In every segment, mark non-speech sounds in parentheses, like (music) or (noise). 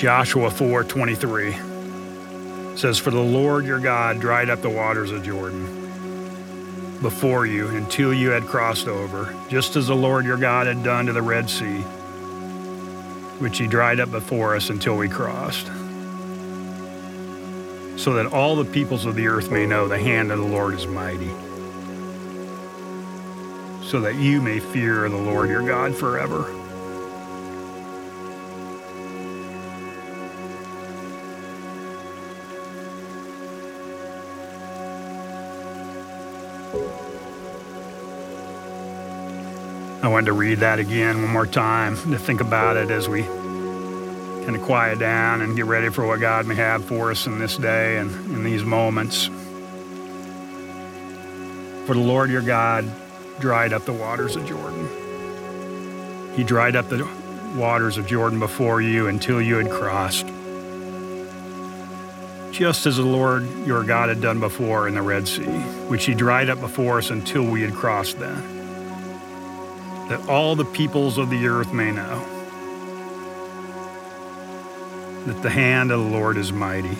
Joshua 4:23 says, "For the Lord your God dried up the waters of Jordan before you until you had crossed over, just as the Lord your God had done to the Red Sea, which he dried up before us until we crossed." So that all the peoples of the earth may know the hand of the Lord is mighty. So that you may fear the Lord your God forever. I wanted to read that again one more time to think about it as we kind of quiet down and get ready for what God may have for us in this day and in these moments. For the Lord your God dried up the waters of Jordan. He dried up the waters of Jordan before you until you had crossed. Just as the Lord your God had done before in the Red Sea, which he dried up before us until we had crossed that that all the peoples of the earth may know that the hand of the Lord is mighty,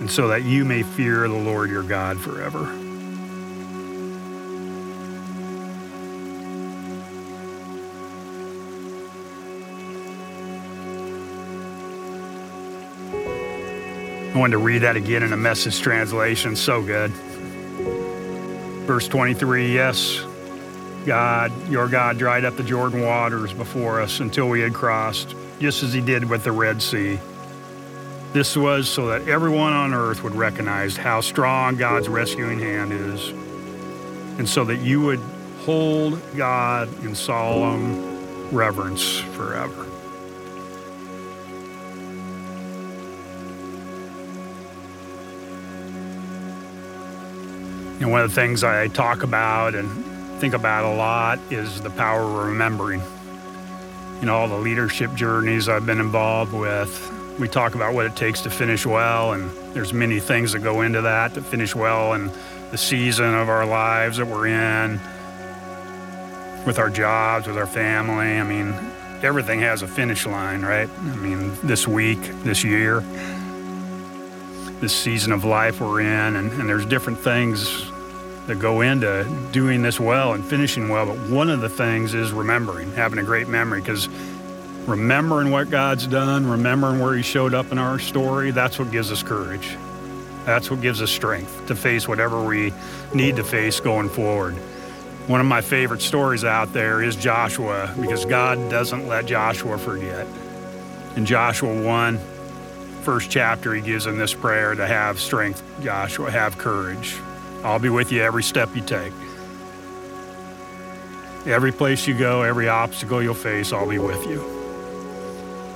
and so that you may fear the Lord your God forever. I wanted to read that again in a message translation. So good. Verse 23 Yes, God, your God, dried up the Jordan waters before us until we had crossed, just as he did with the Red Sea. This was so that everyone on earth would recognize how strong God's rescuing hand is, and so that you would hold God in solemn reverence forever. And one of the things I talk about and think about a lot is the power of remembering. Know, all the leadership journeys I've been involved with, we talk about what it takes to finish well, and there's many things that go into that to finish well and the season of our lives that we're in, with our jobs, with our family. I mean, everything has a finish line, right? I mean, this week, this year this season of life we're in, and, and there's different things that go into doing this well and finishing well. But one of the things is remembering, having a great memory, because remembering what God's done, remembering where He showed up in our story, that's what gives us courage. That's what gives us strength to face whatever we need to face going forward. One of my favorite stories out there is Joshua, because God doesn't let Joshua forget. In Joshua 1, first chapter, he gives him this prayer to have strength, Joshua, have courage. I'll be with you every step you take. Every place you go, every obstacle you'll face, I'll be with you.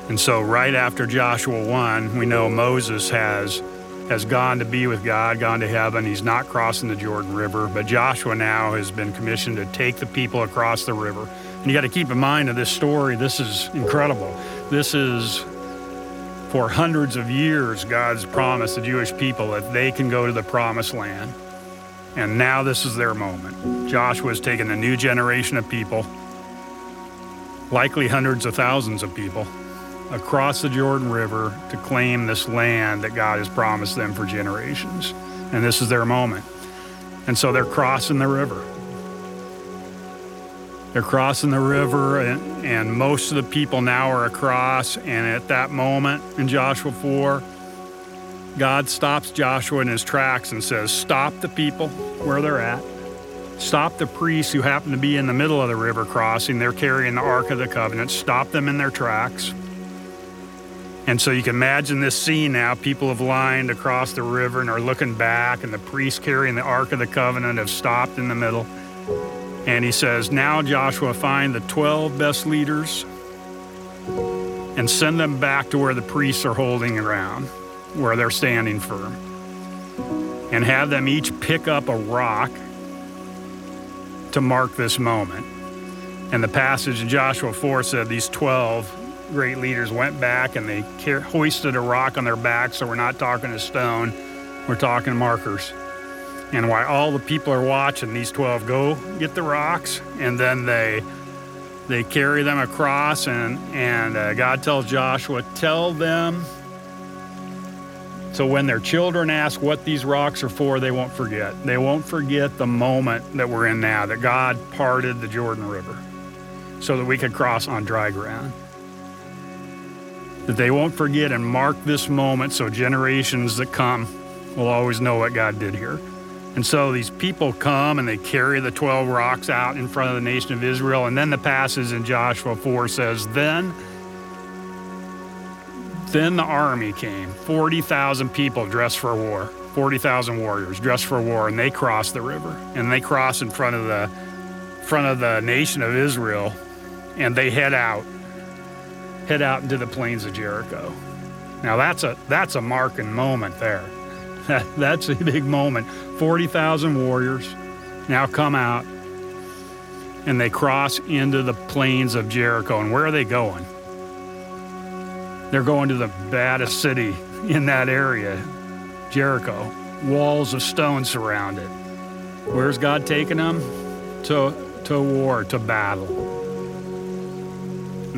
And so, right after Joshua 1, we know Moses has, has gone to be with God, gone to heaven. He's not crossing the Jordan River, but Joshua now has been commissioned to take the people across the river. And you got to keep in mind of this story, this is incredible. This is for hundreds of years, God's promised the Jewish people that they can go to the promised land. And now this is their moment. Joshua Joshua's taken a new generation of people, likely hundreds of thousands of people, across the Jordan River to claim this land that God has promised them for generations. And this is their moment. And so they're crossing the river. They're crossing the river, and, and most of the people now are across. And at that moment in Joshua 4, God stops Joshua in his tracks and says, Stop the people where they're at. Stop the priests who happen to be in the middle of the river crossing. They're carrying the Ark of the Covenant. Stop them in their tracks. And so you can imagine this scene now. People have lined across the river and are looking back, and the priests carrying the Ark of the Covenant have stopped in the middle. And he says, Now, Joshua, find the 12 best leaders and send them back to where the priests are holding around, where they're standing firm. And have them each pick up a rock to mark this moment. And the passage in Joshua 4 said these 12 great leaders went back and they hoisted a rock on their back. So we're not talking a stone, we're talking markers. And while all the people are watching, these 12 go get the rocks and then they They carry them across, and, and uh, God tells Joshua, Tell them. So when their children ask what these rocks are for, they won't forget. They won't forget the moment that we're in now, that God parted the Jordan River so that we could cross on dry ground. That they won't forget and mark this moment so generations that come will always know what God did here. And so these people come and they carry the 12 rocks out in front of the nation of Israel. And then the passage in Joshua 4 says, Then then the army came 40,000 people dressed for war, 40,000 warriors dressed for war, and they crossed the river. And they cross in front of the front of the nation of Israel and they head out head out into the plains of Jericho. Now that's a that's a marking moment there. (laughs) that's a big moment. 40,000 warriors now come out and they cross into the plains of Jericho. And where are they going? They're going to the baddest city in that area, Jericho. Walls of stone surround it. Where's God taking them? To, to war, to battle.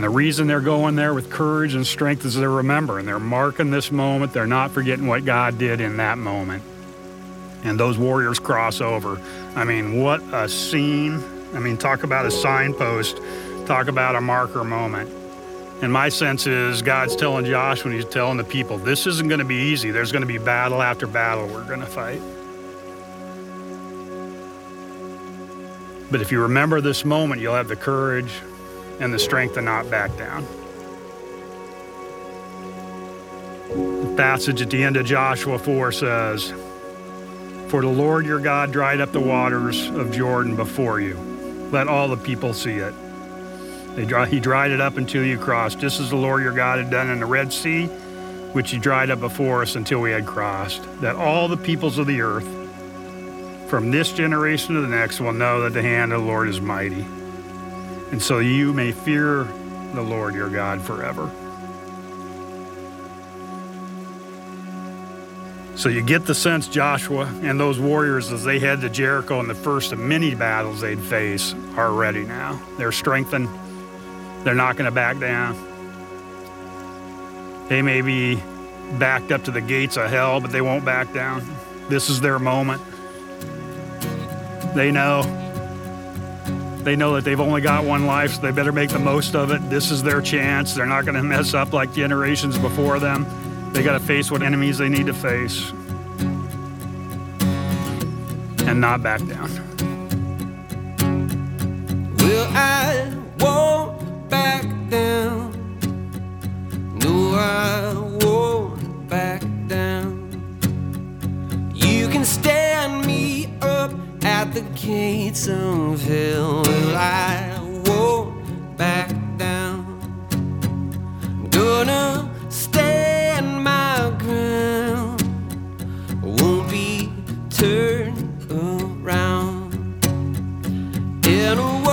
And the reason they're going there with courage and strength is they're remembering. They're marking this moment. They're not forgetting what God did in that moment. And those warriors cross over. I mean, what a scene. I mean, talk about a signpost. Talk about a marker moment. And my sense is God's telling Josh when he's telling the people, this isn't going to be easy. There's going to be battle after battle we're going to fight. But if you remember this moment, you'll have the courage and the strength to not back down. The passage at the end of Joshua 4 says, For the Lord your God dried up the waters of Jordan before you. Let all the people see it. Dry, he dried it up until you crossed, just as the Lord your God had done in the Red Sea, which he dried up before us until we had crossed, that all the peoples of the earth, from this generation to the next, will know that the hand of the Lord is mighty and so you may fear the Lord your God forever. So you get the sense Joshua and those warriors, as they head to Jericho in the first of many battles they'd face, are ready now. They're strengthened. They're not going to back down. They may be backed up to the gates of hell, but they won't back down. This is their moment. They know they know that they've only got one life, so they better make the most of it. This is their chance. They're not going to mess up like generations before them. They got to face what enemies they need to face and not back down. Well, I little